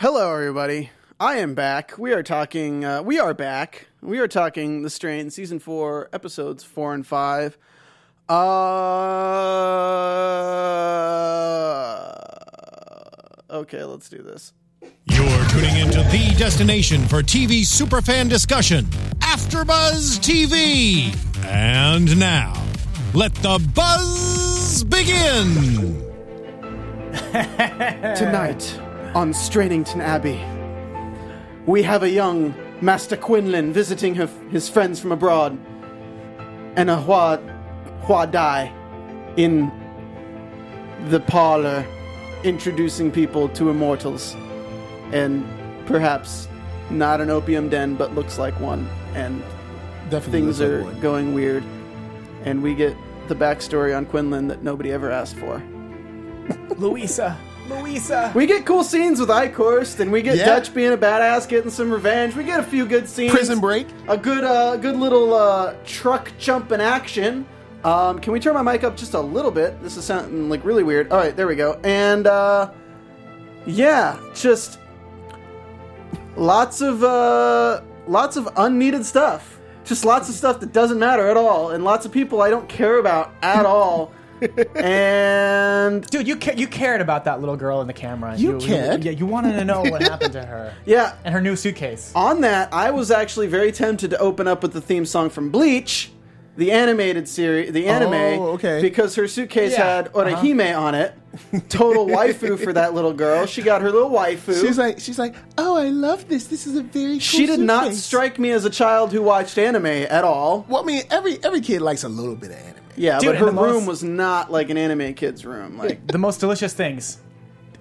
Hello, everybody. I am back. We are talking. Uh, we are back. We are talking The Strain, season four, episodes four and five. Uh, okay, let's do this. You're tuning into the destination for TV superfan discussion, AfterBuzz TV. And now, let the buzz begin. Tonight on Strainington Abbey, we have a young Master Quinlan visiting her, his friends from abroad, and a Hua, Hua Dai in the parlor introducing people to immortals. And perhaps not an opium den, but looks like one. And Definitely things are one. going weird. And we get the backstory on Quinlan that nobody ever asked for. Louisa. Louisa. We get cool scenes with Eichhorst, and we get Yeah. Dutch being a badass, getting some revenge. We get a few good scenes. Prison Break. A good, uh, good little uh, truck jump in action. Um, can we turn my mic up just a little bit? This is sounding like really weird. All right, there we go. And uh, yeah, just lots of uh, lots of unneeded stuff. Just lots of stuff that doesn't matter at all, and lots of people I don't care about at all. And Dude, you ca- you cared about that little girl in the camera. You cared? yeah, you wanted to know what happened to her. yeah, And her new suitcase. on that, I was actually very tempted to open up with the theme song from Bleach, the animated series, the anime, Oh, okay. because her suitcase Yeah, had Orihime uh-huh. on it. Total waifu for that little girl. She got her little waifu. She's like, she's like, oh, I love this. This is a very. Cool she did not strike me as a child who watched anime at all. Well, I mean, every every kid likes a little bit of anime. Yeah, Dude, but her room most- was not like an anime kid's room. Like, The most delicious things.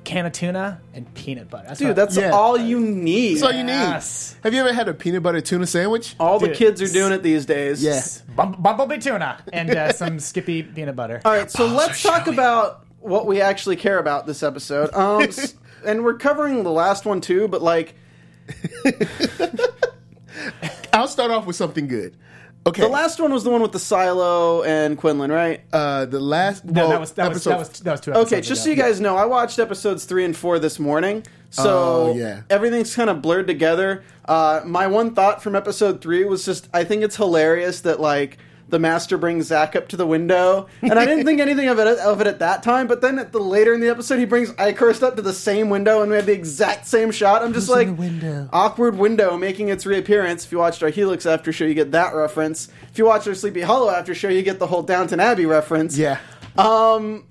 Can of tuna and peanut butter. That's dude, that's Yeah. all you need. That's all you need. Yes. Have you ever had a peanut butter tuna sandwich? all the kids are doing it these days. Yeah. Bum- Bumblebee tuna and uh, some Skippy peanut butter. All right, so let's talk about what we actually care about this episode. Um, and we're covering the last one too, but like I'll start off with something good. Okay. the last one was the one with the silo and Quinlan, right? uh, the last. No, well, that was that was, episode- that was that was two episodes Okay, just so you guys know, I watched episodes three and four this morning, so Oh, yeah. everything's kind of blurred together. Uh, my one thought from episode three was just, I think it's hilarious that like the master brings Zach up to the window, and I didn't think anything of it of it at that time. But then at the later in the episode, he brings Eichhorst up to the same window, and we had the exact same shot. I'm just Who's like, window? awkward window making its reappearance. If you watched our Helix after show, you get that reference. If you watch our Sleepy Hollow after show, you get the whole Downton Abbey reference. Yeah. Um,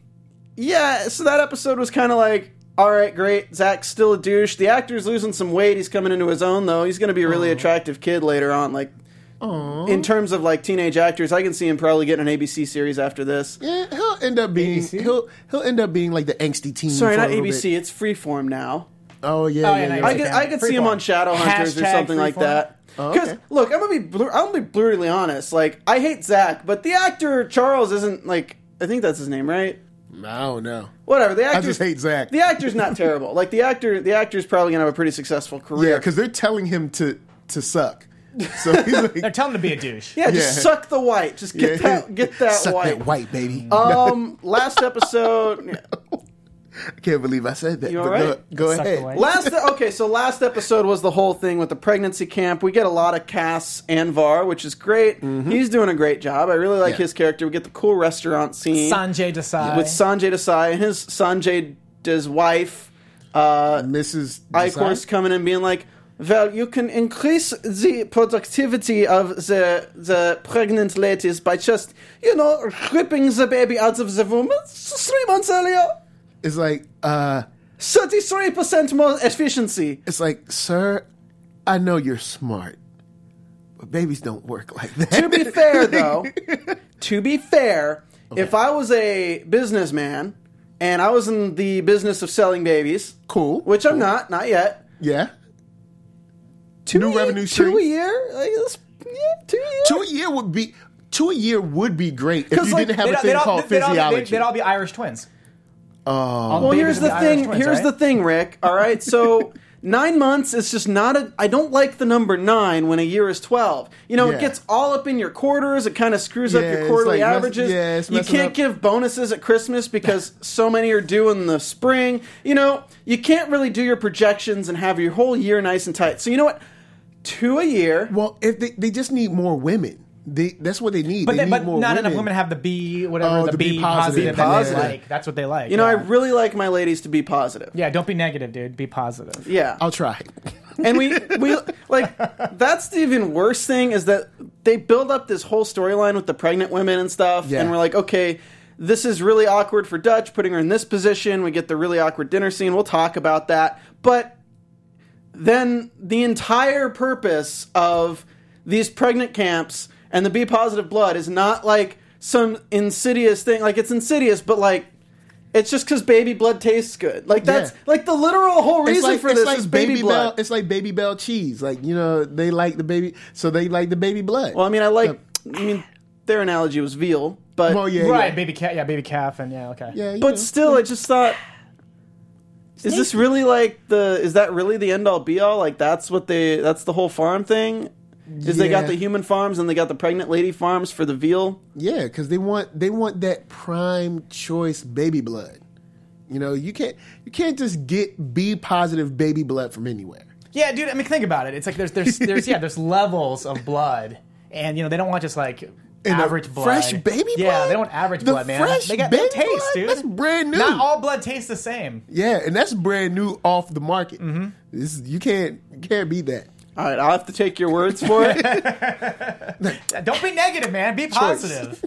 yeah, so that episode was kind of like, all right, great. Zach's still a douche. The actor's losing some weight. He's coming into his own, though. He's going to be a really attractive kid later on. Like, in terms of like teenage actors, I can see him probably getting an ABC series after this. Yeah, he'll end up being ABC? he'll he'll end up being like the angsty teen. Sorry, for not little ABC. bit. It's Freeform now. Oh yeah, Oh, yeah, yeah, yeah. no, I Yeah. could, I could see him on Shadowhunters or Hashtag something like Freeform. that. Oh, Because okay. look, I'm gonna be blu- I'm gonna be brutally honest. Like, I hate Zach, but the actor Charles isn't like. I think that's his name, right? I don't know. Whatever. The actor. I just hate Zach. The actor's not terrible. Like the actor, the actor's probably gonna have a pretty successful career. Yeah, because they're telling him to to suck. So he's like, They're telling him to be a douche. Yeah, just Yeah. suck the white. Just get yeah. that get that suck white. that white baby. Um, last episode. I can't believe I said that. You but all right? Go, go Suck the ahead. white. Last okay, so last episode was the whole thing with the pregnancy camp. We get a lot of Cas Anvar, which is great. He's doing a great job. I really like Mm-hmm. Yeah. his character. We get the cool restaurant scene Sanjay Desai. with Sanjay Desai and his Sanjay his wife. Uh, Mrs. Eichhorst Desai? coming and being like, well, you can increase the productivity of the the pregnant ladies by just, you know, ripping the baby out of the womb three months earlier. It's like, uh, 33% more efficiency. it's like, sir, I know you're smart, but babies don't work like that. To be fair, though, to be fair, if I was a businessman and I was in the business of selling babies, cool. which I'm not, not yet, Yeah. Two New a year- revenue two a year, like, that's- yeah, two a year. Two a year would be two a year would be great if you like, didn't have a all- thing they'd all, called they'd all- physiology. they'd, they'd all be Irish twins. Oh. All Well, here's the thing. twins, here's right? the thing, Rick. All right, so nine months is just not a. I don't like the number nine when a year is twelve. You know, Yeah. it gets all up in your quarters. It kind of screws up Yeah, your it's quarterly like mess- averages. yeah, it's you can't up. give bonuses at Christmas because so many are due in the spring. You know, you can't really do your projections and have your whole year nice and tight. So you know what? Two a year. Well, if they they just need more women. They that's what they need. But, they they, need but more not women. enough women have the B, whatever, Oh, the, the B, B positive, positive. that Positive. they like. That's what they like. You know, I really like my ladies to be positive. yeah, don't be negative, dude. Be positive. Yeah. I'll try. and we we like that's the even worse thing is that they build up this whole storyline with the pregnant women and stuff Yeah. and we're like okay this is really awkward for dutch putting her in this position we get the really awkward dinner scene we'll talk about that but then the entire purpose of these pregnant camps and the b positive blood is not like some insidious thing like it's insidious but like it's just because baby blood tastes good. Like that's Yeah. like the literal whole reason like, for it's this like is baby, blood. Bell. It's like baby bell cheese. Like you know, they like the baby, so they like the baby blood. Well, I mean, I like. I mean, their analogy was veal, but Well, yeah, right, yeah. baby cat, yeah, baby calf, and yeah, okay. yeah, but know. still, I just thought. Is this really like the? Is that really the end all be all? Like that's what they? That's the whole farm thing. Is they got the human farms and they got the pregnant lady farms for the veal. Yeah, because they want they want that prime choice baby blood. You know, you can't you can't just get B positive baby blood from anywhere. Yeah, dude. I mean, think about it. It's like there's there's there's yeah there's levels of blood, and you know they don't want just like And average blood, fresh baby blood. Yeah, they don't want average The blood, man. fresh they got baby no taste, blood? dude. That's brand new. Not all blood tastes the same. Yeah, and that's brand new off the market. Mm-hmm. This you can't you can't beat that. All right, I'll have to take your words for it. Don't be negative, man. Be positive.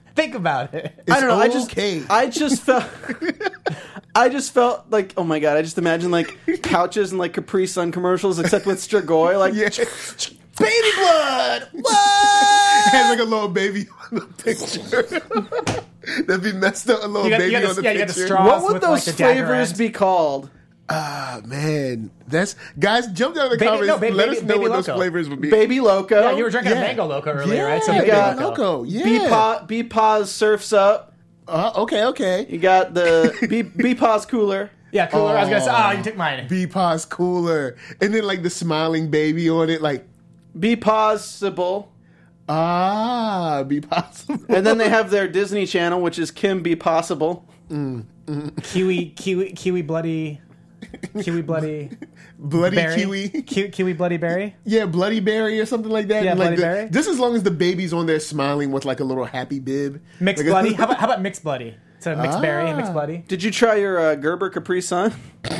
think about it. I don't know. I just, okay. I just felt, I just felt like, oh my god! I just imagine like couches and like Capri Sun commercials, except with Strigoi, like Yeah. Baby blood. What? Has like a little baby on the picture. That'd be messed up. A little You got- baby you got on the- the yeah, you got the picture. straw. What would with, those like, the dagger flavors end. be called? Ah man, that's guys. Jump down in the Baby- comments. no, baby- let us know baby what those Loco. flavors would be. Baby Loco. Yeah, you were drinking Yeah. a mango loco earlier, right? Yeah, baby got- loco. Yeah. B pa B paws surfs up. Uh, okay, okay. You got the B B paws cooler. Yeah, cooler. I was gonna say, oh, you took mine. B paws cooler, and then like the smiling baby on it, like B possible. ah, be possible. And then they have their Disney channel, which is Kim Be Possible. Kiwi, kiwi, kiwi, bloody, kiwi, bloody bloody berry. kiwi. Ki- kiwi, bloody berry. Yeah, bloody berry or something like that. Yeah, And, like Bloody the- Berry. Just as long as the baby's on there smiling with like a little happy bib. Mixed Like a- bloody. How about how about mixed bloody? So mixed berry and mixed Ah. bloody. Did you try your uh, Gerber Capri Sun?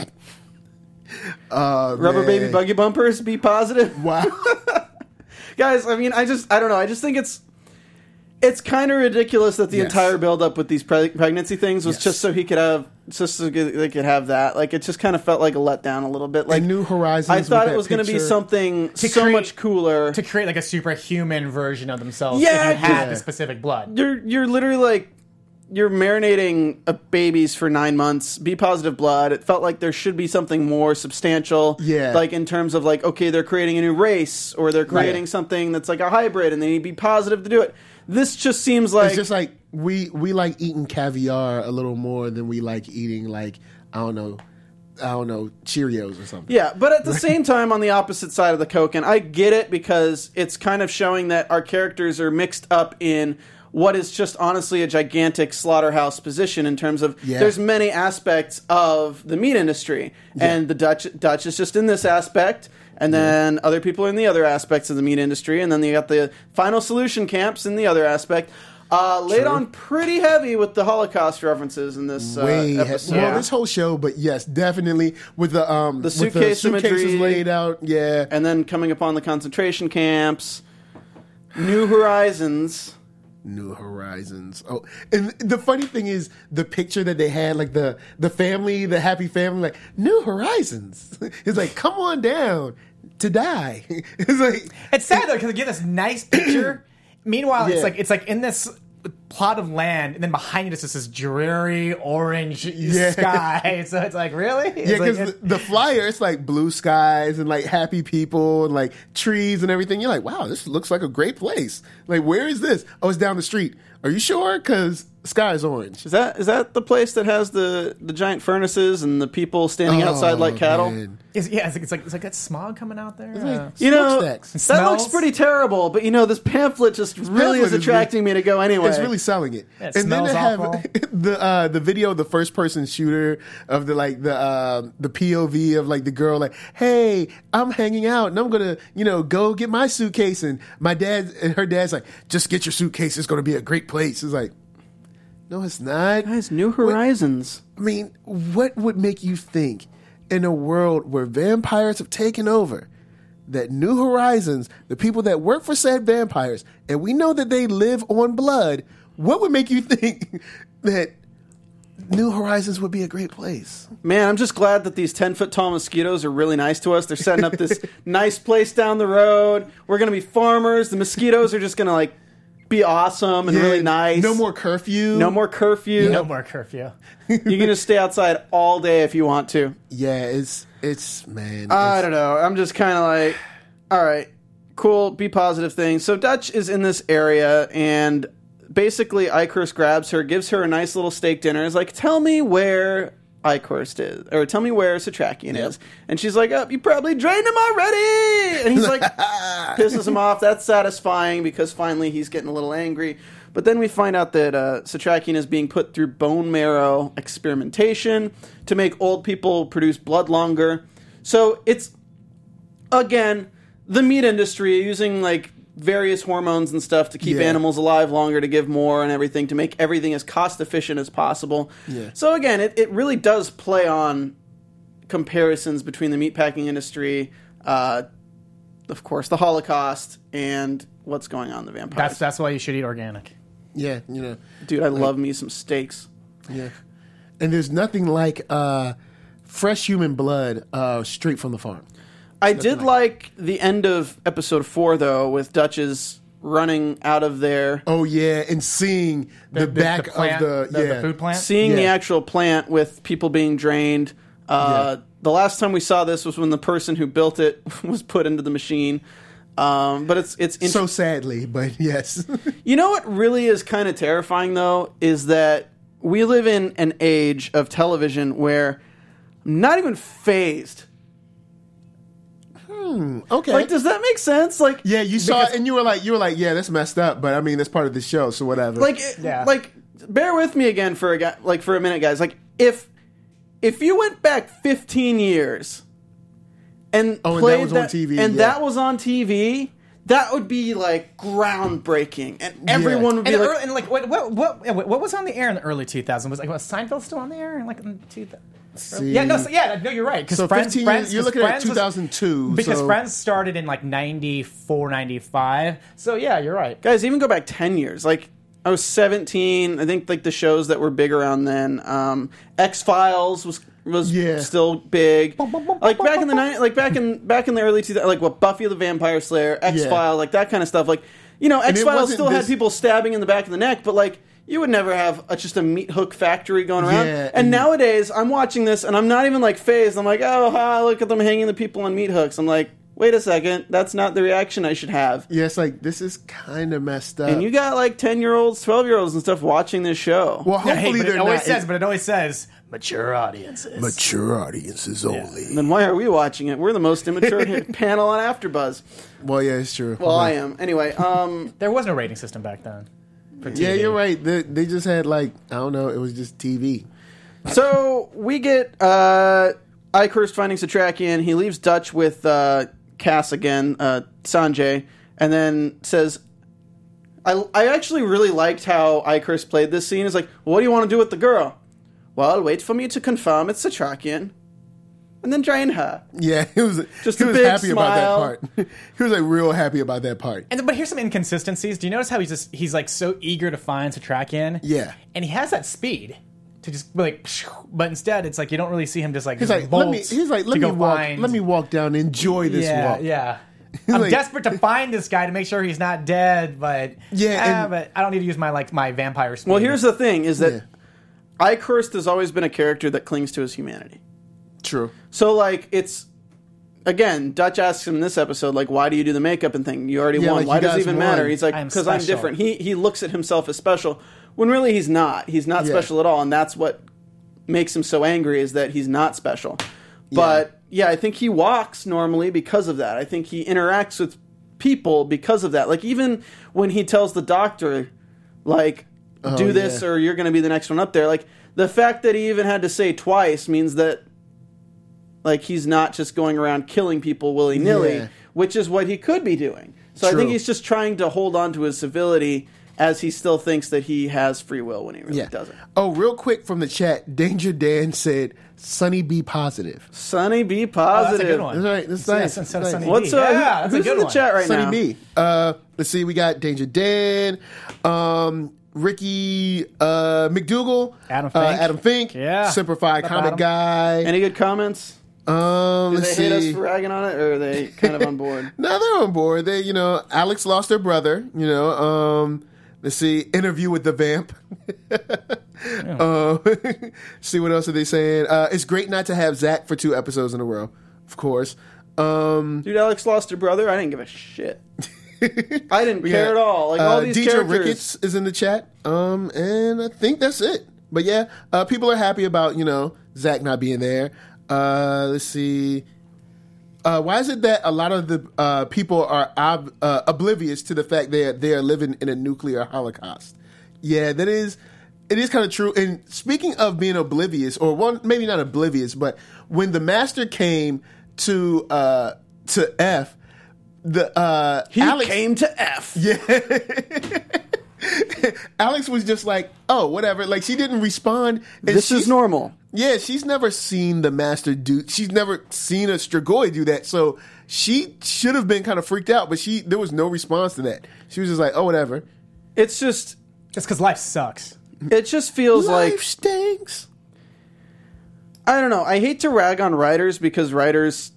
Uh, Rubber man. baby buggy bumpers? Be positive. Wow. Guys, I mean, I just, I don't know. I just think it's, it's kind of ridiculous that the Yes. entire build up with these pre- pregnancy things was Yes. just so he could have, just so they could have that. Like, it just kind of felt like a letdown a little bit. Like, New Horizons. I thought it was going to be picture. something so create- much cooler. To create like a superhuman version of themselves. Yeah, if you had yeah. the specific blood. you're you're literally like you're marinating a babies for nine months. Be positive blood. It felt like there should be something more substantial. Yeah. Like in terms of like, okay, they're creating a new race or they're creating Right. something that's like a hybrid and they need to be positive to do it. This just seems like It's just like we we like eating caviar a little more than we like eating like I don't know, I don't know Cheerios or something. Yeah, but at the same time, on the opposite side of the Coke, and I get it because it's kind of showing that our characters are mixed up in what is just honestly a gigantic slaughterhouse position in terms of Yeah. there's many aspects of the meat industry, and the Dutch Dutch is just in this aspect. And then other people are in the other aspects of the meat industry, and then you got the final solution camps in the other aspect. Uh, laid True. on pretty heavy with the Holocaust references in this uh, episode. well, this whole show, but yes, definitely with the um with suitcase suitcases imagery. laid out. Yeah, and then coming upon the concentration camps, New Horizons. New Horizons. Oh, and the funny thing is the picture that they had, like the the family, the happy family, like New Horizons. It's like, come on down to die. It's like It's sad though because they give this nice picture. Meanwhile, Yeah. it's like it's like in this plot of land, and then behind it is this dreary orange Yeah. sky. So it's like really, It's Yeah, because the, the flyer, it's like blue skies and like happy people and like trees and everything. You're like, wow, this looks like a great place. Like, where is this? Oh, it's down the street. Are you sure? Because sky is orange. Is that is that the place that has the the giant furnaces and the people standing outside like Oh, cattle? man. Is, yeah, it's like, it's like it's like that smog coming out there. Like Uh, You know, smokestacks. that Smells. looks pretty terrible, but you know, this pamphlet just really pamphlet is is attracting me to go anyway. It's really selling it. It and then smells they have awful. the uh, the video of the first person shooter of the like the uh, the POV of like the girl like, hey, I'm hanging out and I'm gonna you know go get my suitcase and my dad and her dad's like, just get your suitcase. It's gonna be a great place. It's like, no, it's not. Guys, New Horizons. I mean, what would make you think in a world where vampires have taken over that New Horizons, the people that work for said vampires, and we know that they live on blood, what would make you think that New Horizons would be a great place? Man, I'm just glad that these 10 foot tall mosquitoes are really nice to us. They're setting up this nice place down the road. We're going to be farmers. The mosquitoes are just going to like be awesome and really nice. No more curfew. No more curfew. no more curfew. You can just stay outside all day if you want to. Yeah, it's it's man. I don't know. I'm just kind of like, all right, cool, be positive things. So Dutch is in this area, and basically, Eichhorst grabs her, gives her a nice little steak dinner. Is like, tell me where Eichhorst is, or tell me where Setrakian is. And she's like, oh, you probably drained him already. And he's like, pisses him off. That's satisfying because finally he's getting a little angry. But then we find out that uh, Setrakian is being put through bone marrow experimentation to make old people produce blood longer. So it's again the meat industry using like various hormones and stuff to keep Yeah. animals alive longer to give more and everything to make everything as cost efficient as possible. Yeah. So again, it, it really does play on comparisons between the meatpacking industry, uh, of course, the Holocaust, and what's going on in the vampires. That's that's why you should eat organic. yeah, you know. Dude, I love me some steaks. Yeah. And there's nothing like uh, fresh human blood uh, straight from the farm. I did like the end of episode four though, with Dutch's running out of there. Oh yeah, and seeing the, back plant, of the, yeah food plant. seeing the Yeah. actual plant with people being drained. Uh, Yeah. The last time we saw this was when the person who built it was put into the machine. Um, but it's it's int- So sadly, but yes. you know what really is kind of terrifying though is that we live in an age of television where I'm not even phased. Hmm, okay. Like, does that make sense? Like, yeah, you saw because- it and you were like, you were like, yeah, that's messed up. But I mean, that's part of the show, so whatever. like Yeah. like bear with me again for a guy like for a minute guys like if if you went back 15 years and Oh, and that played was on TV, and yeah. that was on TV that would be like groundbreaking and everyone would be And, like early, and like what what what what was on the air in the early 2000s? Was like was Seinfeld still on the air like in 2000? See? Yeah, no, so, yeah, no, you're right. Because So Friends, 15 Friends, you're looking at Friends was- 2002, because so- Friends started in like 94, 95. So yeah, you're right. guys even go back 10 years like I was 17 I think like the shows that were big around then um X-Files was was Yeah. still big like back in the night like back in back in the early 2000s like what Buffy the Vampire Slayer X-Files like that kind of stuff like you know X-Files wasn't still had people stabbing in the back of the neck but like you would never have a, just a meat hook factory going around. Yeah, and, and- nowadays, I'm watching this and I'm not even like phased. I'm like, oh, ha, look at them hanging the people on meat hooks. I'm like, wait a second, that's not the reaction I should have. yeah, it's like this is kind of messed up. And you got like 10 year olds, 12 year olds and stuff watching this show. well, Yeah, hopefully hey, but they're it always not says, but it always says mature audiences. mature audiences only. then why are we watching it? We're the most immature panel on AfterBuzz. Well, yeah, it's true. Well, I am. Anyway, um, There was no rating system back then. For Yeah, you're right. They, they just had like I don't know. It was just TV. so we get uh, Eichhorst finding Setrakian. He leaves Dutch with uh, Cass again, uh, Sanjay, and then says, I, I actually really liked how Eichhorst played this scene. It's like, what do you want to do with the girl? Well, wait for me to confirm it's Setrakian, and then drain her. Yeah, he was Just he a was big happy about that part. he was like real happy about that part. And but here's some inconsistencies. Do you notice how he's just he's like so eager to find Setrakian? Yeah. And he has that speed to just be like, but instead it's like you don't really see him just like He's just like, let me. He's like, let me walk. find- Let me walk down. Enjoy this yeah, walk. yeah. I'm like- desperate to find this guy to make sure he's not dead, but Yeah, ah, and- but I don't need to use my like my vampire speed. Well, here's the thing: is that Yeah. Eichhorst has always been a character that clings to his humanity. True. So like it's again, Dutch asks him in this episode, like, why do you do the makeup and thing? You already Yeah, won. like, why does it even won. matter? He's like, I'm because I'm different. He he looks at himself as special, when really he's not. He's not Yeah. special at all, and that's what makes him so angry is that he's not special. But yeah, I think he walks normally because of that. I think he interacts with people because of that. Like even when he tells the doctor, like, oh, do this yeah. or you're going to be the next one up there. Like the fact that he even had to say twice means that like he's not just going around killing people willy nilly, Yeah. which is what he could be doing. So I think he's just trying to hold on to his civility as he still thinks that he has free will when he really Yeah. doesn't. Oh, real quick from the chat, Danger Dan said, "Sunny, be positive." Sunny, be Oh, that's positive. a good one. That's right. That's Yeah, nice. instead of That's Sunny. What's uh, Yeah, who- a who's good in the one. chat right Sunny now? B. Uh, let's see. We got Danger Dan, um, Ricky uh, McDougal, Adam uh, Fink. Adam Fink, Yeah. Simplified Comic Adam? Guy. Any good comments? Um, Do let's they hate us for ragging on it, or are they kind of on board? No, they're on board. They, you know, Alex lost her brother. You know, um, let's see, interview with the vamp. uh, see what else are they saying? Uh, it's great not to have Zach for two episodes in a row, of course. Um, Dude, Alex lost her brother. I didn't give a shit. I didn't care got, at all. Like all uh, these Deidre characters. Ricketts is in the chat, um, and I think that's it. But yeah, uh, people are happy about you know Zach not being there. Uh, let's see. Uh, why is it that a lot of the uh, people are ob- uh, oblivious to the fact that they are living in a nuclear holocaust? Yeah, that is it is kind of true. And speaking of being oblivious, or one maybe not oblivious, but when the master came to uh, to Eph, the uh, He Alex, came to Eph. Yeah. Alex was just like, oh, whatever. Like she didn't respond. This is normal. Yeah, she's never seen the master do. She's never seen a Strigoi do that. So she should have been kind of freaked out, but she there was no response to that. She was just like, oh, whatever. It's just, it's because life sucks. it just feels Life like stinks. I don't know. I hate to rag on writers because writers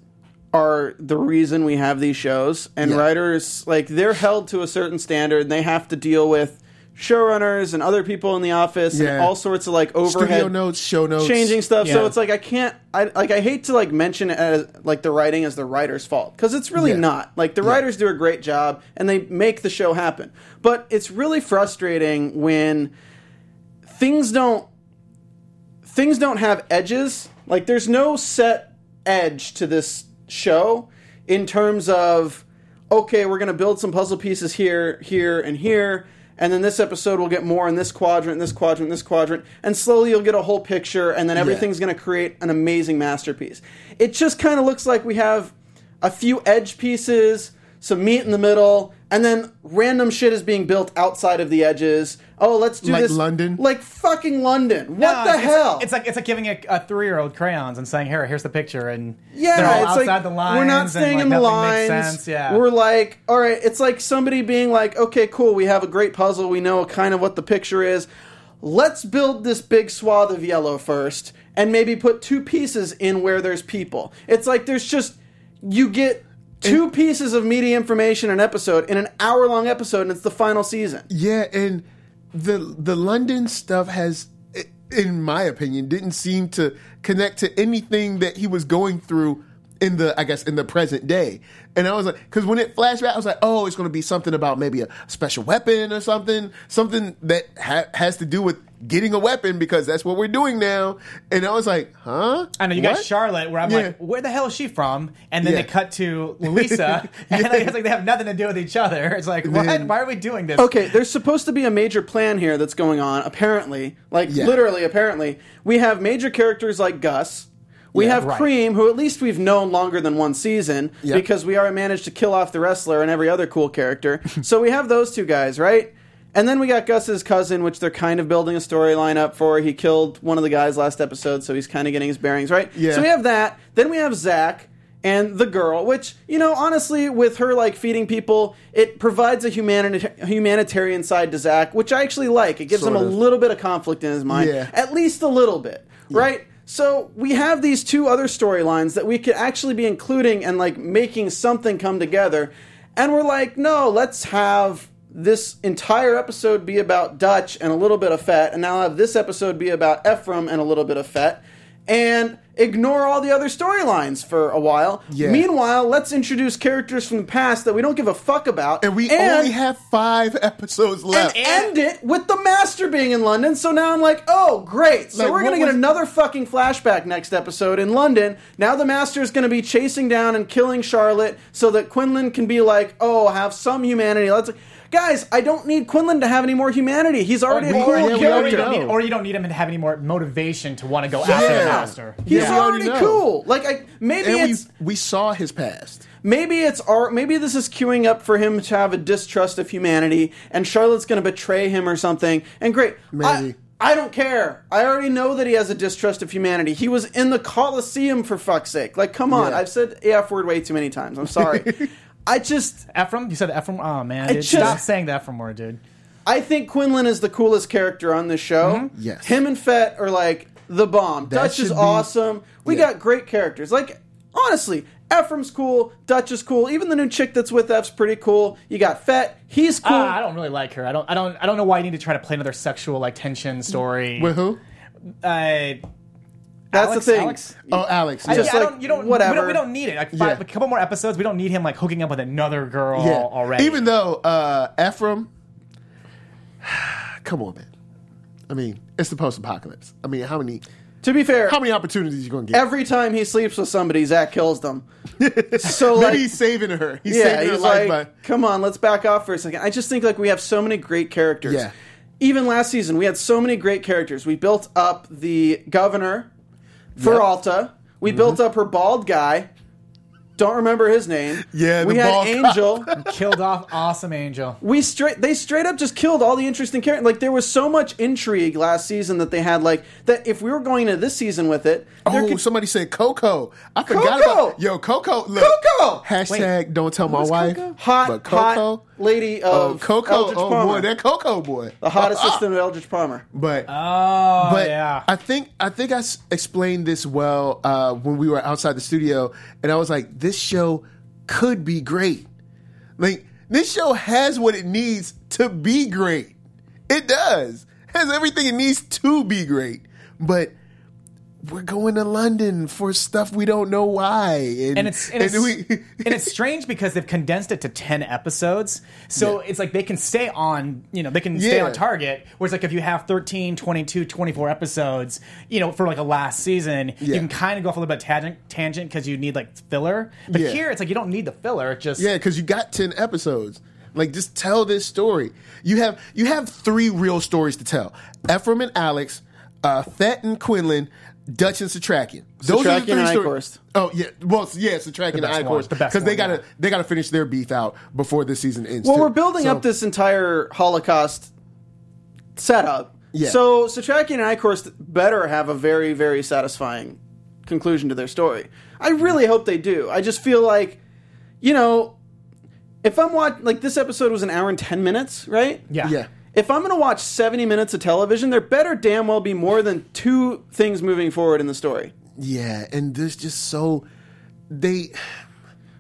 are the reason we have these shows, and Yeah. writers like they're held to a certain standard, and they have to deal with showrunners and other people in the office and all sorts of like overhead Studio notes, show notes, changing stuff. So it's like I can't. I like I hate to like mention it as like the writing as the writer's fault because it's really Yeah. not. Like the writers do a great job and they make the show happen, but it's really frustrating when things don't things don't have edges. Like there's no set edge to this show in terms of okay, we're going to build some puzzle pieces here, here, and here. And then this episode will get more in this quadrant, this quadrant, this quadrant, and slowly you'll get a whole picture, and then everything's going to create an amazing masterpiece. It just kind of looks like we have a few edge pieces, some meat in the middle, and then random shit is being built outside of the edges. Oh, let's do Like this. London? Like fucking London. What No, the it's- hell? It's like it's like giving a, a three year old crayons and saying, "Here, here's the picture," and Yeah, they're all it's outside like the lines. we're not and, staying like, in the nothing lines. Makes sense. Yeah, We're like, all right, it's like somebody being like, okay, cool, we have a great puzzle, we know kind of what the picture is. Let's build this big swath of yellow first, and maybe put two pieces in where there's people. It's like there's just you get two pieces of media information an episode in an hour long episode, and it's the final season. Yeah, and the the London stuff has, in my opinion, didn't seem to connect to anything that he was going through in the, I guess, in the present day. And I was like, because when it flashed back, I was like, oh, it's going to be something about maybe a special weapon or something, something that ha- has to do with getting a weapon because that's what we're doing now. And I was like, huh? I know you What? got Charlotte, where I'm Yeah. like, where the hell is she from? And then Yeah. they cut to Louisa, and like, it's like they have nothing to do with each other. It's like, what? then- Why are we doing this? Okay, there's supposed to be a major plan here that's going on, apparently. Like, Yeah. literally, apparently. We have major characters like Gus. We Yeah, have right. Creem, who at least we've known longer than one season, Yeah. because we already managed to kill off the wrestler and every other cool character. so we have those two guys, right? And then we got Gus's cousin, which they're kind of building a storyline up for. He killed one of the guys last episode, so he's kind of getting his bearings, right? Yeah. So we have that. Then we have Zach and the girl, which you know, honestly, with her like feeding people, it provides a humanita- humanitarian side to Zach, which I actually like. It gives Sort him a of. little bit of conflict in his mind, Yeah. at least a little bit, right? So we have these two other storylines that we could actually be including and like making something come together, and we're like, no, let's have this entire episode be about Dutch and a little bit of Fet, and now have this episode be about Ephraim and a little bit of Fet. and ignore all the other storylines for a while. Yeah. Meanwhile, let's introduce characters from the past that we don't give a fuck about. And we only have five episodes left. and end it with the master being in London. So now I'm like, oh, great. So Like, we're going to get was- another fucking flashback next episode in London. Now the master is going to be chasing down and killing Charlotte so that Quinlan can be like, oh, have some humanity. Let's. Guys, I don't need Quinlan to have any more humanity. He's oh, already a cool yeah, we or, you character. don't need, or you don't need him to have any more motivation to want to go after the master. He's Yeah. Already already cool. Like, I, maybe and we, it's we saw his past. maybe it's our maybe this is queuing up for him to have a distrust of humanity and charlotte's going to betray him or something and great Maybe. I, I don't care i already know that he has a distrust of humanity he was in the coliseum for fuck's sake like come on Yeah. i've said the f word way too many times i'm sorry i just Ephraim? You said Ephraim? Oh, man. I Dude. just- Stop saying the Ephraim word, dude. i think quinlan is the coolest character on this show Mm-hmm. Yes. him and fet are like the bomb That dutch is should be- awesome we Yeah. got great characters like honestly Ephraim's cool, Dutch is cool, even the new chick that's with Eph's pretty cool. You got Fet, he's cool. Ah, I don't really like her. I don't. I don't. I don't know why you need to try to play another sexual like tension story. With who? Uh, That's Alex? the thing. Alex? Oh, Alex. I. Just yeah, I like, don't, you don't, whatever. We don't, we don't need it. Like five, Yeah. a couple more episodes. We don't need him like hooking up with another girl yeah. already. Even though uh, Ephraim, come on, man. I mean, it's the post-apocalypse. I mean, how many To be fair, how many opportunities are you going to get? every time he sleeps with somebody, Zach kills them. So like, Maybe he's saving her. He's yeah, saving her he's life like, by come on, let's back off for a second. I just think like we have so many great characters. Yeah. Even last season, we had so many great characters. We built up the governor, Feraldo. We Mm-hmm. built up her bald guy. Don't remember his name. Yeah, we the had bald Angel. killed off awesome Angel. we straight they straight up just killed all the interesting characters. Like there was so much intrigue last season that they had. Like that if we were going into this season with it, there Oh, could- somebody said Coco. I forgot Coco! about yo Coco. Look, Coco! Hashtag don't tell my wife. Coco? hot, but Coco. hot lady oh, Coco. Eldridge Oh Palmer, boy, that Coco boy. the hot assistant of Eldritch Palmer. But Oh but yeah. I think I think I s- explained this well uh, when we were outside the studio, and I was like, this show could be great. Like this show has what it needs to be great. It does. Has everything it needs to be great. But we're going to London for stuff we don't know why, and, and it's and, it's, we- and it's strange because they've condensed it to 10 episodes so Yeah. it's like they can stay on you know they can stay Yeah. on target whereas like if you have 13 22 24 episodes you know for like a last season you can kind of go off a little bit tangent tangent because you need like filler but Yeah. here it's like you don't need the filler it just Yeah, because you got ten episodes. Like, just tell this story. You have you have three real stories to tell: Ephraim and Alex, uh, Fet and Quinlan, Dutch and Setrakian. Setrakian and Eichhorst. Oh yeah, well yeah, Setrakian and best one, Eichhorst the because they gotta yeah. they gotta finish their beef out before this season ends. Well, too. we're building So- up this entire Holocaust setup. Yeah. So Setrakian and Eichhorst better have a very, very satisfying conclusion to their story. I really hope they do. I just feel like, you know, if I'm watching, like this episode was an hour and 10 minutes, right? yeah Yeah, If I'm going to watch 70 minutes of television, there better damn well be more than two things moving forward in the story. yeah, and there's just so they.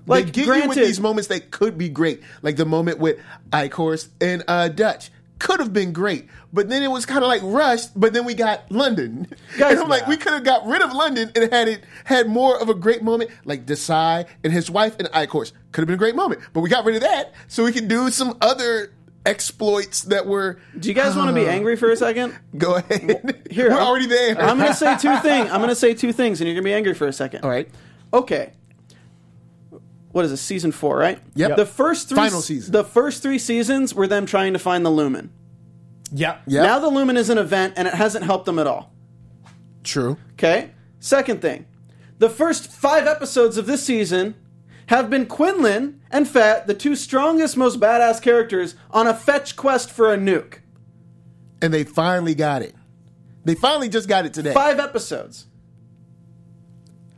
Like, they get you with these moments that could be great, like the moment with Eichhorst and uh, Dutch could have been great, but then it was kind of like rushed. But then we got London, Guys, and I'm like, yeah. we could have got rid of London and had it had more of a great moment, like Desai and his wife and Eichhorst could have been a great moment, but we got rid of that so we could do some other exploits that were. Do you guys want to be uh, angry for a second? Go ahead. Here, we're I'm- already there. I'm going to say two things. I'm going to say two things, and you're going to be angry for a second. All right. Okay. What is this? Season four, right? Yep. The first three Final season. The first three seasons were them trying to find the Lumen. yeah Yeah. Now the Lumen is an event, and it hasn't helped them at all. True. Okay. Second thing, the first five episodes of this season have been Quinlan and Fet, the two strongest, most badass characters, on a fetch quest for a nuke. And they finally got it. They finally just got it today. Five episodes.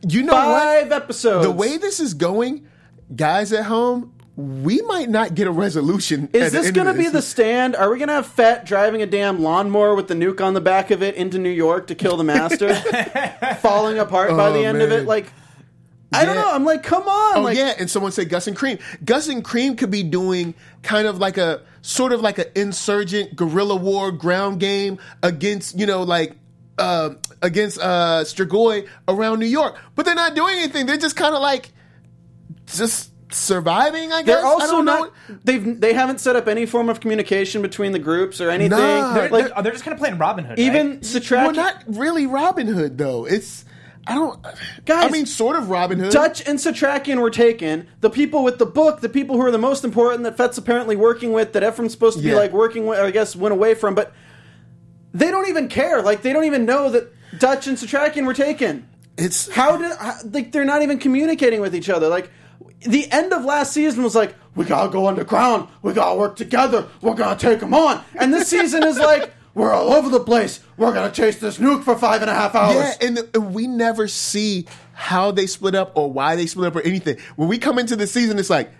You know what? Five episodes. The way this is going, guys at home, we might not get a resolution. Is this going going to be the stand? Are we going to have Fet driving a damn lawnmower with the nuke on the back of it into New York to kill the master, falling apart by Oh, the end of it? Like, I don't know. I'm like, come on. Oh like, yeah, and someone said Gus and Creem. Gus and Creem could be doing kind of like a sort of like an insurgent guerrilla war ground game against you know like uh, against uh Strigoi around New York, but they're not doing anything. They're just kind of like just surviving. I guess They're I also don't know. They've they haven't set up any form of communication between the groups or anything. Nah. They're, like they're, they're just kind of playing Robin Hood. even right? Satraki, Well, not really Robin Hood though. It's I don't. Guys, I mean, sort of Robin Hood. Dutch and Setrakian were taken. The people with the book, the people who are the most important that Fet's apparently working with, that Ephraim's supposed to be like working with, I guess went away from, but they don't even care. Like they don't even know that Dutch and Setrakian were taken. It's How did how, like they're not even communicating with each other? Like the end of last season was like we gotta go underground, we gotta work together, we're gonna take them on, and this season is like we're all over the place, we're gonna chase this nuke for five and a half hours. Yeah, and, and we never see how they split up or why they split up or anything. When we come into the season, it's like,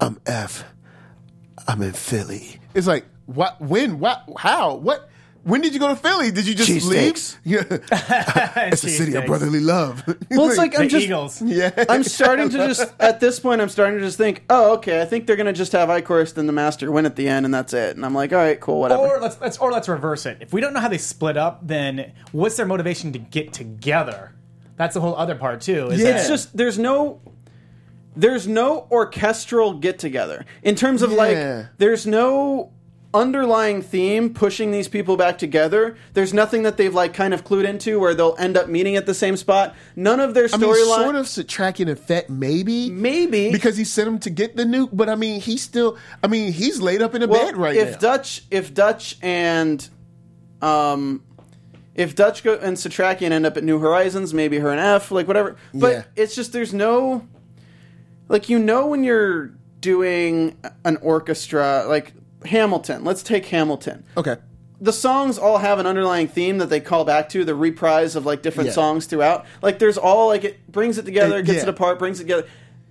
I'm Eph. I'm in Philly. It's like, what? When? What? How? What? When did you go to Philly? Did you just leave? Cheesesteaks. Yeah, it's a city of Cheesesteaks. brotherly love. Well, it's like I'm just Eagles. yeah, I'm starting to just at this point I'm starting to just think, oh, okay, I think they're gonna just have Eichhorst and the Master win at the end, and that's it. And I'm like, all right, cool, whatever. Or let's, let's or let's reverse it. If we don't know how they split up, then what's their motivation to get together? That's the whole other part too. Is Yeah. that it's just there's no there's no orchestral get together in terms of Yeah. like there's no underlying theme pushing these people back together. There's nothing that they've like kind of clued into where they'll end up meeting at the same spot. None of their I mean, storyline. sort of and Fet, maybe, Maybe. because he sent him to get the nuke. But I mean, he's still. I mean, he's laid up in a well, bed right if now. Dutch, if Dutch and um, if Dutch go, and Setrakian end up at New Horizons, maybe her and Eph, like whatever. But Yeah. it's just there's no, like you know when you're doing an orchestra, like Hamilton. Let's take Hamilton. okay, The songs all have an underlying theme that they call back to, the reprise of like different Yeah. songs throughout. Like there's all like it brings it together, Uh, gets yeah. it apart, brings it together.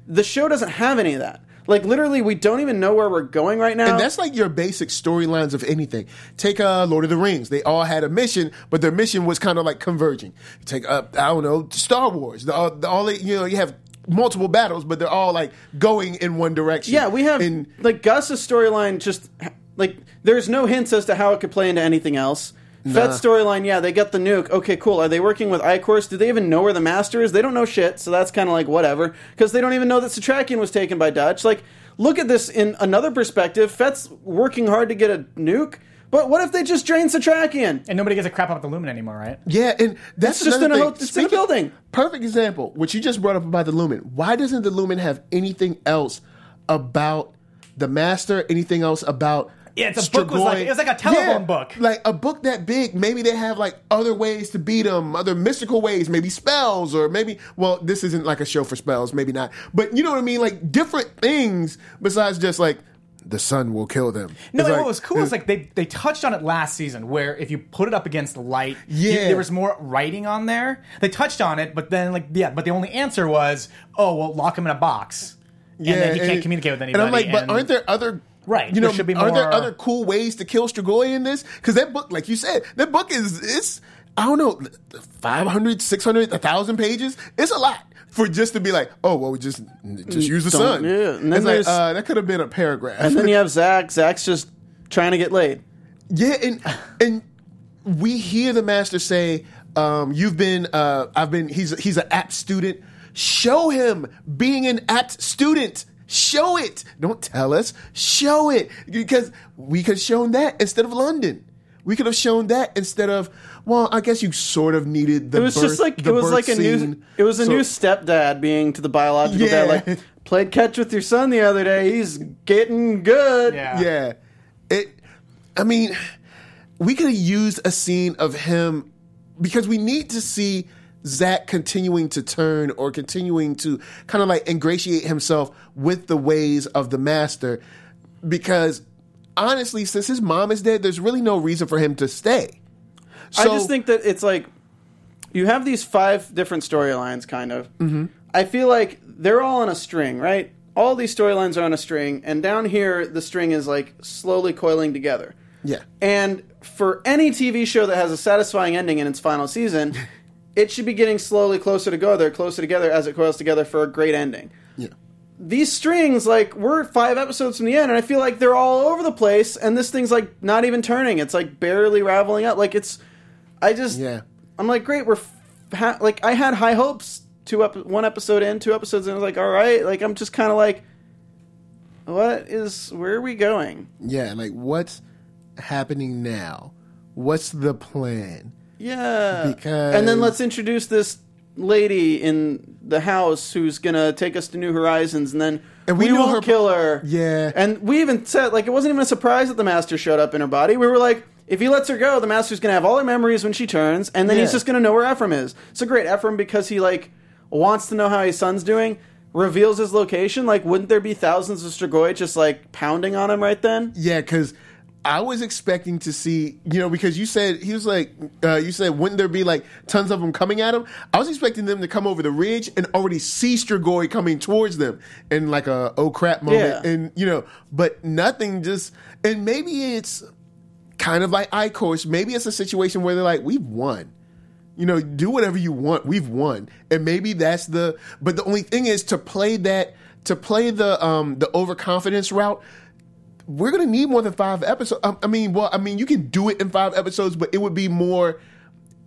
The show doesn't have any of that. Like literally, we don't even know where we're going right now. And that's like your basic storylines of anything. Take uh, Lord of the Rings. They all had a mission, but their mission was kind of like converging. Take uh, I don't know Star Wars. The, uh, the, all they- you know you have multiple battles, but they're all like going in one direction. Yeah, we have And like Gus's storyline. Just like there's no hints as to how it could play into anything else. Fet's storyline, yeah, they get the nuke. Okay, cool. Are they working with Eichhorst? Do they even know where the master is? They don't know shit, so that's kind of like whatever. Because they don't even know that Setrakian was taken by Dutch. Like, look at this in another perspective. Fet's working hard to get a nuke, but what if they just drain Setrakian? and nobody gives a crap about the Lumen anymore, right? yeah, and that's It's just another in a thing. ho- it's in a building. Perfect example. which you just brought up about the Lumen. Why doesn't the Lumen have anything else about the Master? Anything else about? Yeah, it's a book was like- it was like a telephone book. like a book that big. Maybe they have like other ways to beat them, other mystical ways, maybe spells, or maybe. Well, this isn't like a show for spells, maybe not. But you know what I mean? Like different things besides just like the sun will kill them. No, It's and like- what was cool is like they they touched on it last season, where if you put it up against light, you- Yeah. there was more writing on there. They touched on it, but then like yeah, but the only answer was, oh well, lock him in a box, and then he and can't communicate with anybody. And I'm like, but aren't there other Right, You know, there should be are there other cool ways to kill Strigoi in this? Because that book, like you said, that book is it's I don't know, 500, 600, 1,000 pages. It's a lot for just to be like, oh well, we just just use the Don't- sun. yeah, and then it's like there's- uh, that could have been a paragraph. And then you have Zach. Zach's just trying to get laid. Yeah, and and we hear the master say, um, "You've been, uh, I've been. He's he's an apt student. Show him being an apt student. Show it. Don't tell us. Show it because we could have shown that instead of London. We could have shown that instead of. Well, I guess you sort of needed the. It was birth, just like it was like a new it was a So- new stepdad being to the biological Yeah. dad. Like played catch with your son the other day. He's getting good. Yeah. Yeah. It I mean, we could have used a scene of him because we need to see Zach continuing to turn or continuing to kind of like ingratiate himself with the ways of the master. Because honestly, since his mom is dead, there's really no reason for him to stay. I just think that it's like you have these five different storylines, kind of. Mm-hmm. I feel like they're all on a string, right? All these storylines are on a string, and down here the string is like slowly coiling together. Yeah. And for any TV show that has a satisfying ending in its final season, it should be getting slowly closer together, closer together as it coils together for a great ending. Yeah. These strings, like, we're five episodes from the end, and I feel like they're all over the place, and this thing's like not even turning. It's like barely raveling up. Like it's, I just, Yeah. I'm like, great, we're ha- like, I had high hopes. Two up, one episode in, two episodes in. I was like, all right, like I'm just kind of like, what is? Where are we going? Yeah, like what's happening now? What's the plan? Yeah, Because- and then let's introduce this lady in the house who's gonna take us to New Horizons, and then And we we, won't her- kill her. Yeah. and we even said like it wasn't even a surprise that the master showed up in her body. We were like. If he lets her go, the master's gonna have all her memories when she turns, and then he's just gonna know where Ephraim is. So great, Ephraim, because he like wants to know how his son's doing, reveals his location. Like, wouldn't there be thousands of Strigoi just like pounding on him right then? Yeah, because I was expecting to see, you know, because you said he was like, uh, you said, wouldn't there be like tons of them coming at him? I was expecting them to come over the ridge and already see Strigoi coming towards them in like a oh crap moment, Yeah. and you know, but nothing. Just and maybe it's kind of like Eichhorst. Maybe it's a situation where they're like, we've won. You know, do whatever you want. We've won, and maybe that's the. But the only thing is to play that to play the um the overconfidence route we're gonna need more than five episodes. I, I mean, well, I mean, you can do it in five episodes, but it would be more.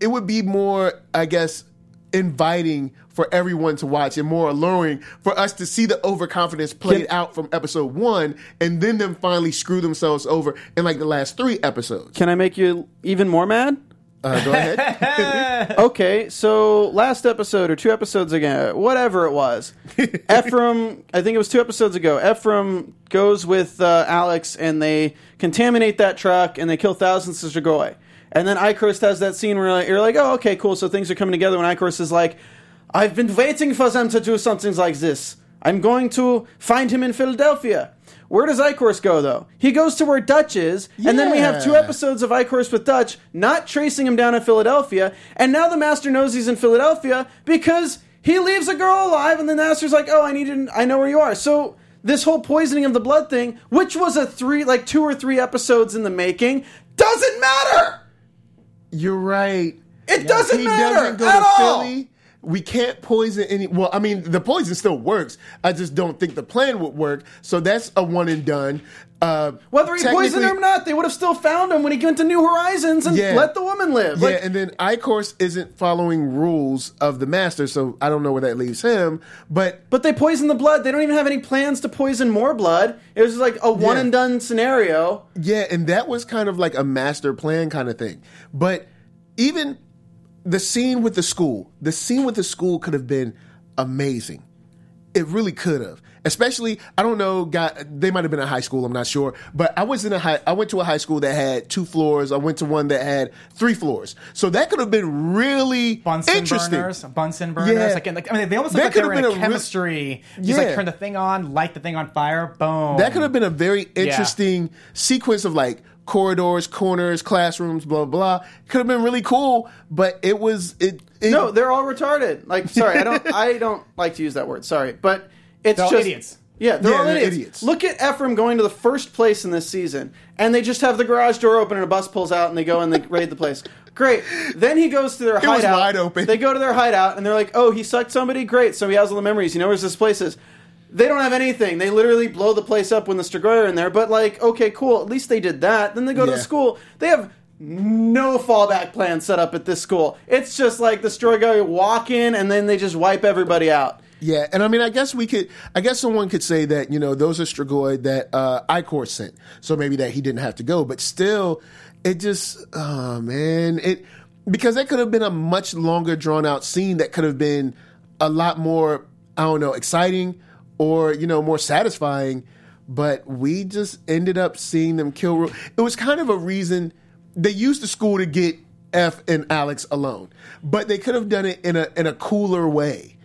It would be more, I guess, inviting for everyone to watch and more alluring for us to see the overconfidence played Can- out from episode one, and then them finally screw themselves over in like the last three episodes. Can I make you even more mad? Uh, go ahead. Okay, so last episode or two episodes ago, whatever it was, Ephraim, I think it was two episodes ago, Ephraim goes with uh, Alex and they contaminate that truck and they kill thousands of Strigoi. And then Eichhorst has that scene where you're like, oh, okay, cool, so things are coming together when Eichhorst is like, I've been waiting for them to do something like this. I'm going to find him in Philadelphia. Where does Eichhorst go, though? He goes to where Dutch is, and then we have two episodes of Eichhorst with Dutch not tracing him down in Philadelphia, and now the Master knows he's in Philadelphia because he leaves a girl alive, and the Master's like, "Oh, I need to, I know where you are." So this whole poisoning of the blood thing, which was a three, like two or three episodes in the making, doesn't matter. You're right. It doesn't he matter doesn't go at to all. Philly. We can't poison any. Well, I mean, the poison still works. I just don't think the plan would work. So that's a one and done. Uh, Whether he poisoned him or not, they would have still found him when he went to New Horizons and Yeah. let the woman live. Yeah, Like, and then Eichhorst isn't following rules of the master, so I don't know where that leaves him. But But they poisoned the blood. They don't even have any plans to poison more blood. It was like a one Yeah. and done scenario. yeah, and that was kind of like a master plan kind of thing. But even the scene with the school, the scene with the school could have been amazing. It really could have. Especially, I don't know, got they might have been a high school. I'm not sure, but I was in a high. I went to a high school that had two floors. I went to one that had three floors. So that could have been really Bunsen interesting. burners, Bunsen burners. Yeah. Like, like, I mean, they almost That look like they were in a chemistry. Just Yeah. like turn the thing on, light the thing on fire, boom. That could have been a very interesting sequence of like corridors, corners, classrooms, blah blah. Could have been really cool, but it was it. it No, they're all retarded. Like, sorry, I don't, I don't like to use that word. Sorry, but it's They're just idiots. Yeah, they're Yeah, all they're idiots. idiots. Look at Ephraim going to the first place in this season, and they just have the garage door open and a bus pulls out, and they go and they raid the place. Great. Then he goes to their was hideout. wide open. They go to their hideout, and they're like, "Oh, he sucked somebody. Great. So he has all the memories. He knows where this place is." They don't have anything. They literally blow the place up when the Strigoi are in there. But like, okay, cool. At least they did that. Then they go to the school. They have no fallback plan set up at this school. It's just like the Strigoi walk in and then they just wipe everybody out. Yeah, and I mean, I guess we could. I guess someone could say that you know those are Strigoi that uh, Icor sent, so maybe that he didn't have to go. But still, it just, oh man, it because that could have been a much longer, drawn out scene that could have been a lot more, I don't know, exciting or you know more satisfying. But we just ended up seeing them kill. It was kind of a reason they used the school to get Eph and Alex alone, but they could have done it in a in a cooler way.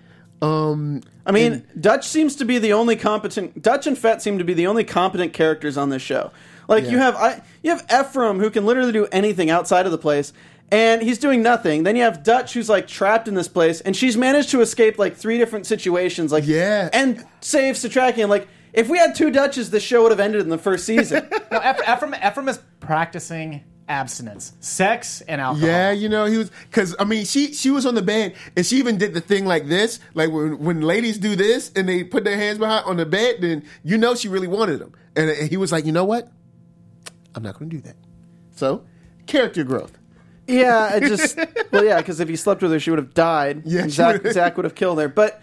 Um, I mean, Dutch seems to be the only competent. Dutch and Fet seem to be the only competent characters on this show. Like you have, I you have Ephraim who can literally do anything outside of the place, and he's doing nothing. Then you have Dutch who's like trapped in this place, and she's managed to escape like three different situations. Like Yeah. and save Setrakian. Like if we had two Dutches, this show would have ended in the first season. No, Eph- Ephraim, Ephraim is practicing abstinence, sex, and alcohol. Yeah, you know, he was because I mean, she she was on the bed and she even did the thing like this, like when when ladies do this and they put their hands behind on the bed, then you know she really wanted him, and, and he was like, you know what, I'm not going to do that. So, character growth. Yeah, it just well, yeah, because if he slept with her, she would have died. Yeah, and Zach, would've- Zach would have killed her. But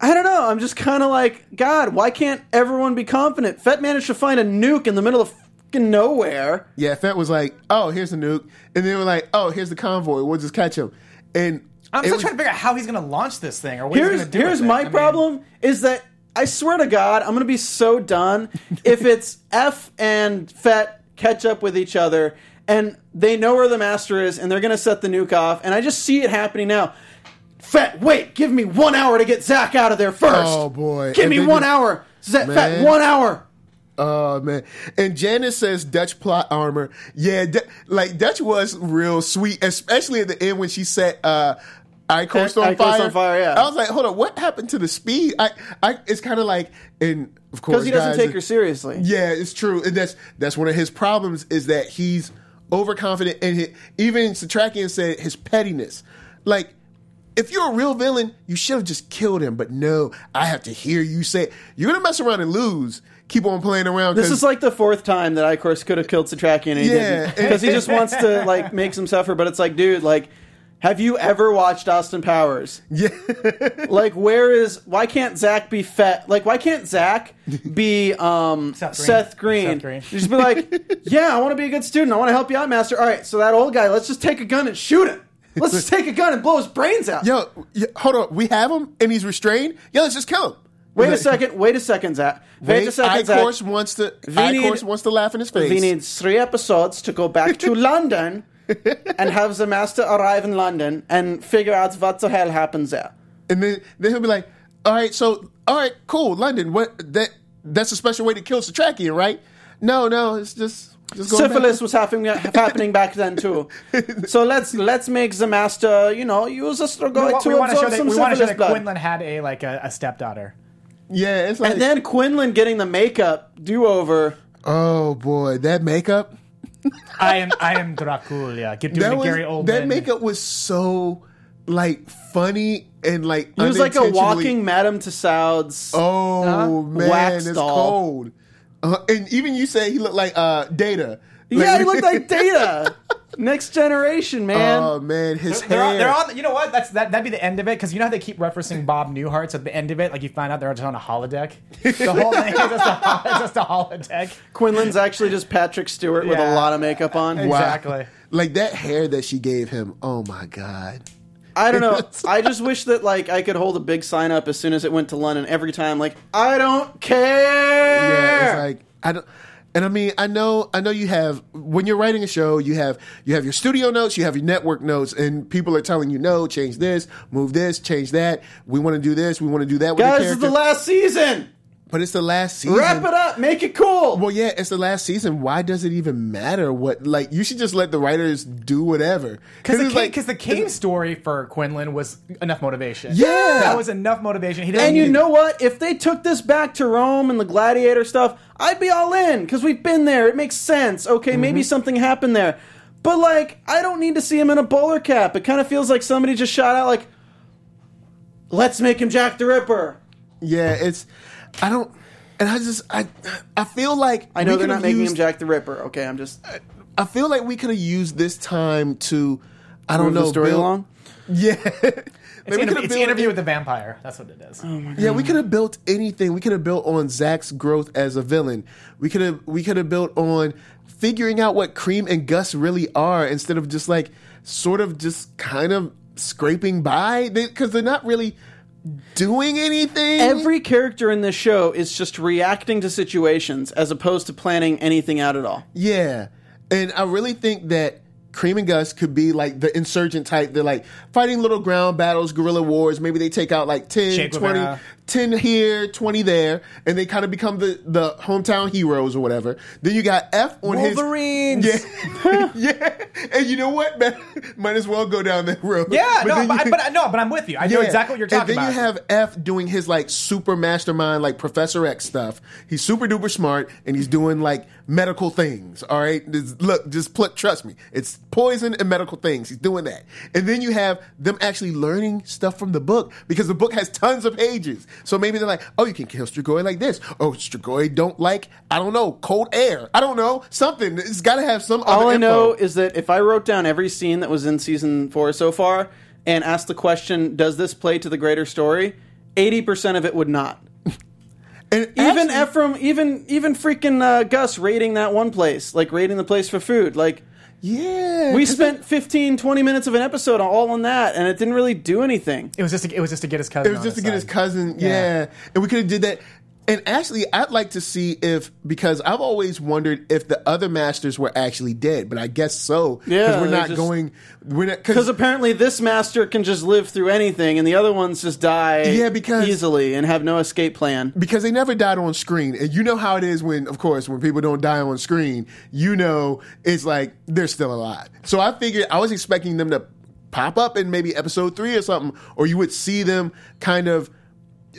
I don't know. I'm just kind of like, God, why can't everyone be confident? Fet managed to find a nuke in the middle of fucking nowhere. Yeah, Fet was like, "Oh, here's the nuke," and they were like, "Oh, here's the convoy. We'll just catch him." And I'm still was- trying to figure out how he's going to launch this thing or what he's Here's going to do. here's with it. my I mean, problem is that I swear to God, I'm gonna be so done if it's Eph and Fet catch up with each other and they know where the master is and they're gonna set the nuke off and I just see it happening now. Fet, wait, give me one hour to get Zach out of there first. Oh, boy. give And me one you- hour. Zach, Fet, one hour. Oh man! And Janice says Dutch plot armor. Yeah, D- like Dutch was real sweet, especially at the end when she set uh, Eichhorst on Eichhorst fire. on fire, yeah. I was like, hold on, what happened to the speed? I, I, it's kind of like, and of course, Because he doesn't guys, take her seriously. Yeah, it's true, and that's that's one of his problems is that he's overconfident, and he, even Setrakian said his pettiness, like. If you're a real villain, you should have just killed him. But no, I have to hear you say you're gonna mess around and lose. Keep on playing around. This is like the fourth time that I, of course, could have killed Setrakian and he Yeah. didn't. Because he just wants to like makes him suffer, but it's like, dude, like have you ever watched Austin Powers? yeah. Like, where is? Why can't Zach be Fett? Like, why can't Zach be um, Seth Seth Green. Green? Seth Green. You just be like, yeah, I want to be a good student. I want to help you out, Master. All right, so that old guy, let's just take a gun and shoot him. Let's just take a gun and blow his brains out. Yo, y- hold on. We have him and he's restrained. Yeah, let's just kill him. Wait a second. Wait a second, Zach. Wait, Wait, a second, Zach. Eichhorst wants to. We need- Eichhorst wants to laugh in his face. We need three episodes to go back to London and have the Master arrive in London and figure out what the hell happens there. and then then he'll be like, "All right, so all right, cool, London. What that that's a special way to kill Setrakian, right? No, no, it's just just Syphilis back. was happening happening back then too. So let's let's make the master, you know, use us to We, to we want to show absorb that, some we want to show syphilis that blood. Quinlan had a like a, a stepdaughter. Yeah, it's like And then Quinlan getting the makeup do over. oh boy, that makeup. I am I am Dracula. Get doing That the was Gary Oldman. that makeup was so like funny and like He was like a walking Madame Tussauds. Oh Huh? man, Wax it's doll. cold. Uh, and even you say he looked like uh, Data. yeah, he looked like Data. Next generation, man. Oh man, his They're hair. on, they're on. You know what? That's that. That'd be the end of it because you know how they keep referencing Bob Newhart. So at the end of it, like you find out they're just on a holodeck. The whole thing is just a, it's just a holodeck. Quinlan's actually just Patrick Stewart with a Yeah. lot of makeup on. Wow. Exactly. Like that hair that she gave him. Oh my god. I don't know. I just wish that like I could hold a big sign up as soon as it went to London every time. Like I don't care. Yeah, it's like I don't. And I mean, I know, I know you have when you're writing a show, you have you have your studio notes, you have your network notes, and people are telling you no, change this, move this, change that. We want to do this, we want to do that with Guys, is the last season. But it's the last season. Wrap it up. Make it cool. Well, yeah, it's the last season. Why does it even matter? What like you should just let the writers do whatever. Because the, it's Kane- the Kane story for Quinlan was enough motivation. Yeah. that was enough motivation. He didn't and you know what? If they took this back to Rome and the gladiator stuff, I'd be all in because we've been there. It makes sense. Okay, Mm-hmm. maybe something happened there. But like, I don't need to see him in a bowler cap. It kind of feels like somebody just shot out like, let's make him Jack the Ripper. yeah, it's I don't, and I just I I feel like I know we they're not making used- him Jack the Ripper. Okay, I'm just I feel like we could have used this time to I don't know the story build- along. Yeah. It's, Maybe we interview, could've it's the built- interview with the vampire. That's what it is. Oh yeah, we could have built anything. We could have built on Zach's growth as a villain. We could have we could have built on figuring out what Creem and Gus really are instead of just like sort of just kind of scraping by because they, are not really doing anything. Every character in this show is just reacting to situations as opposed to planning anything out at all. Yeah. And I really think that Creem and Gus could be like the insurgent type. They're like fighting little ground battles, guerrilla wars. Maybe they take out like 10, Che 20, Guevara. 10 here, 20 there, and they kind of become the, the hometown heroes or whatever. Then you got Eph on Wolverines. his. Yeah. yeah. And you know what, man? Might as well go down that road. Yeah, no, then but, you- but, but no, but I'm with you. I know exactly what you're talking about. and then about. you have Eph doing his like super mastermind, like Professor X stuff. He's super duper smart and he's doing like medical things. All right, This- look, just pl- trust me, it's poison and medical things. He's doing that, and then you have them actually learning stuff from the book because the book has tons of pages. So maybe they're like, oh, you can kill Strigoi like this. Oh, Strigoi don't like, I don't know, cold air. I don't know, something. It's got to have some All I know is that if I wrote down every scene that was in season four so far and asked the question, does this play to the greater story? 80% of it would not. And Even actually- Ephraim, even even freaking uh, Gus raiding that one place, like raiding the place for food. Like, yeah. We spent 15, 20 minutes of an episode all on that, and it didn't really do anything. It was just to, it was just to get his cousin. It was on just to his get his cousin, yeah. Yeah. And we could have did that. And actually, I'd like to see if because I've always wondered if the other masters were actually dead, but I guess so. Yeah, we're not just- going. We're not Because apparently this master can just live through anything, and the other ones just die Yeah, because- easily and have no escape plan. because they never died on screen. And you know how it is when, of course, when people don't die on screen, you know it's like they're still alive. So I figured I was expecting them to pop up in maybe episode three or something, or you would see them kind of,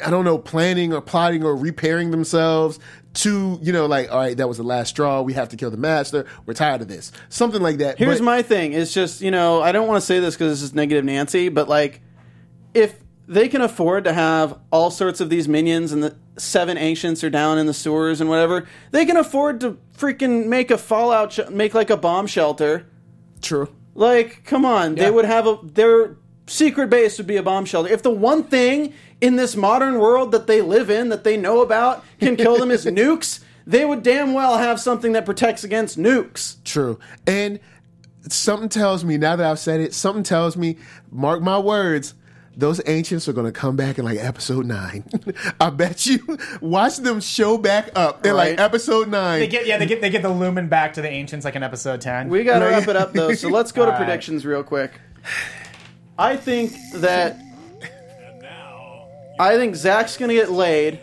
I don't know, planning or plotting or repairing themselves to, you know, like, all right, that was the last straw. We have to kill the master. We're tired of this. Something like that. Here's But- my thing. It's just, you know, I don't want to say this because this is negative Nancy, but like, if they can afford to have all sorts of these minions and the seven ancients are down in the sewers and whatever, they can afford to freaking make a fallout, sh- make like a bomb shelter. True. Like, come on, Yeah. they would have a their secret base would be a bomb shelter. If the one thing in this modern world that they live in that they know about can kill them is nukes, they would damn well have something that protects against nukes. True. And something tells me, now that I've said it, something tells me, mark my words, those ancients are going to come back in like episode nine. I bet you. Watch them show back up in like episode nine. They get yeah, they get they get the lumen back to the ancients like in episode ten. We got to wrap it up though, so let's go to All right. predictions real quick. I think that I think Zach's gonna get laid.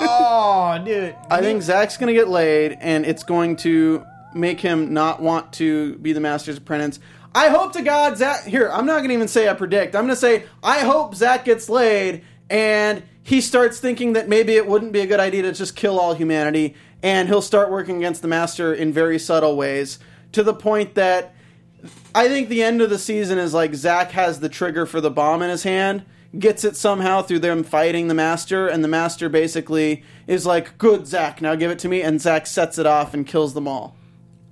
oh, dude. I think Zach's gonna get laid, and it's going to make him not want to be the Master's Apprentice. I hope to God Zach. Here, I'm not gonna even say I predict. I'm gonna say I hope Zach gets laid, and he starts thinking that maybe it wouldn't be a good idea to just kill all humanity, and he'll start working against the Master in very subtle ways, to the point that I think the end of the season is like Zach has the trigger for the bomb in his hand, gets it somehow through them fighting the master, and the master basically is like, "Good, Zach, now give it to me," and Zach sets it off and kills them all.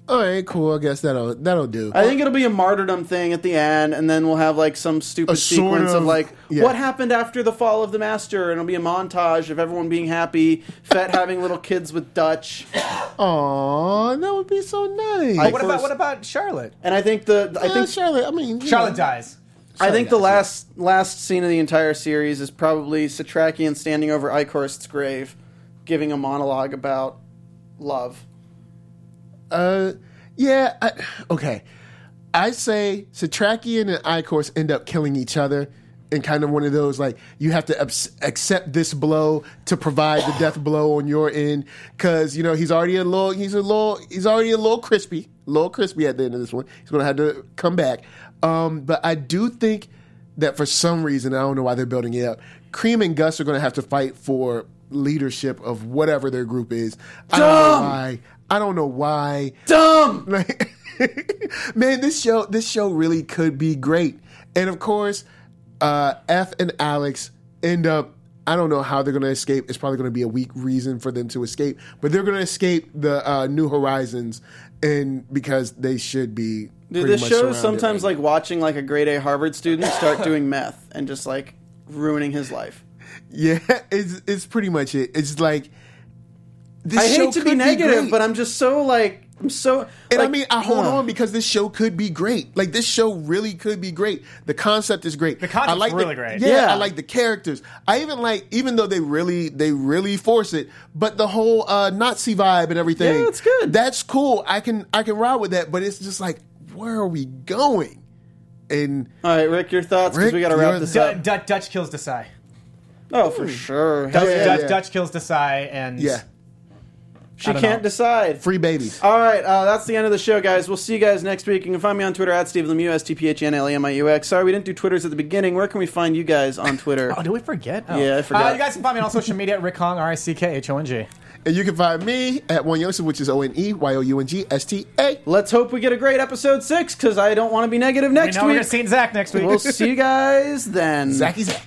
All right, cool. I guess that'll that'll do. I think it'll be a martyrdom thing at the end, and then we'll have like some stupid sequence of, of- like yeah. what happened after the fall of the master, and it'll be a montage of everyone being happy, Fet having little kids with Dutch, Aw, that would be so nice. I- what about what about Charlotte? and I think the I Yeah, think Charlotte. I mean, you Charlotte know. dies. I think the guys, last last scene of the entire series is probably Setrakian standing over Eichhorst's grave, giving a monologue about love. Uh, yeah. I, okay. I say Setrakian and Eichhorst end up killing each other in kind of one of those like you have to abs- accept this blow to provide the death blow on your end. Because you know he's already a little he's a little he's already a little crispy a little crispy at the end of this one. He's gonna have to come back. Um, but I do think that for some reason I don't know why they're building it up Creem and Gus are gonna have to fight for leadership of whatever their group is. I don't know why. I don't know why. Dumb. like, man, this show this show really could be great. And of course, uh, Eph and Alex end up. I don't know how they're going to escape. It's probably going to be a weak reason for them to escape, but they're going to escape the uh, New Horizons, and because they should be. Dude, this show is sometimes right like watching like a grade A Harvard student start doing meth and just like ruining his life. yeah, it's it's pretty much it. It's like this I hate to be negative, but I'm just so like I'm so. And I mean, I hold ugh. on because this show could be great. Like this show really could be great. The concept is great. The concept's I like really the, great. Yeah, Yeah. I like the characters. I even like, even though they really, they really force it, but the whole uh, Nazi vibe and everything. Yeah, it's good. That's cool. I can, I can ride with that. But it's just like, where are we going? And All right, Rick, your thoughts because we got to wrap this Du- up. Du- Dutch kills Desai. Oh, for sure. Dutch, yeah. Dutch, yeah. Dutch kills Desai, and yeah, She can't know. decide. free babies. All right, uh, that's the end of the show, guys. We'll see you guys next week. You can find me on Twitter at Steve Lemieux, S T P H E N L E M I U X. Sorry, we didn't do Twitters at the beginning. Where can we find you guys on Twitter? Oh, did we forget? Oh. Yeah, I forgot. Uh, you guys can find me on social media at Rick Hong, R I C K H O N G. And you can find me at One Youngster, which is O N E Y O U N G S T A. Let's hope we get a great episode six because I don't want to be negative We next know we're week. going to see Zach next week. We'll see you guys then. Zachy Zack.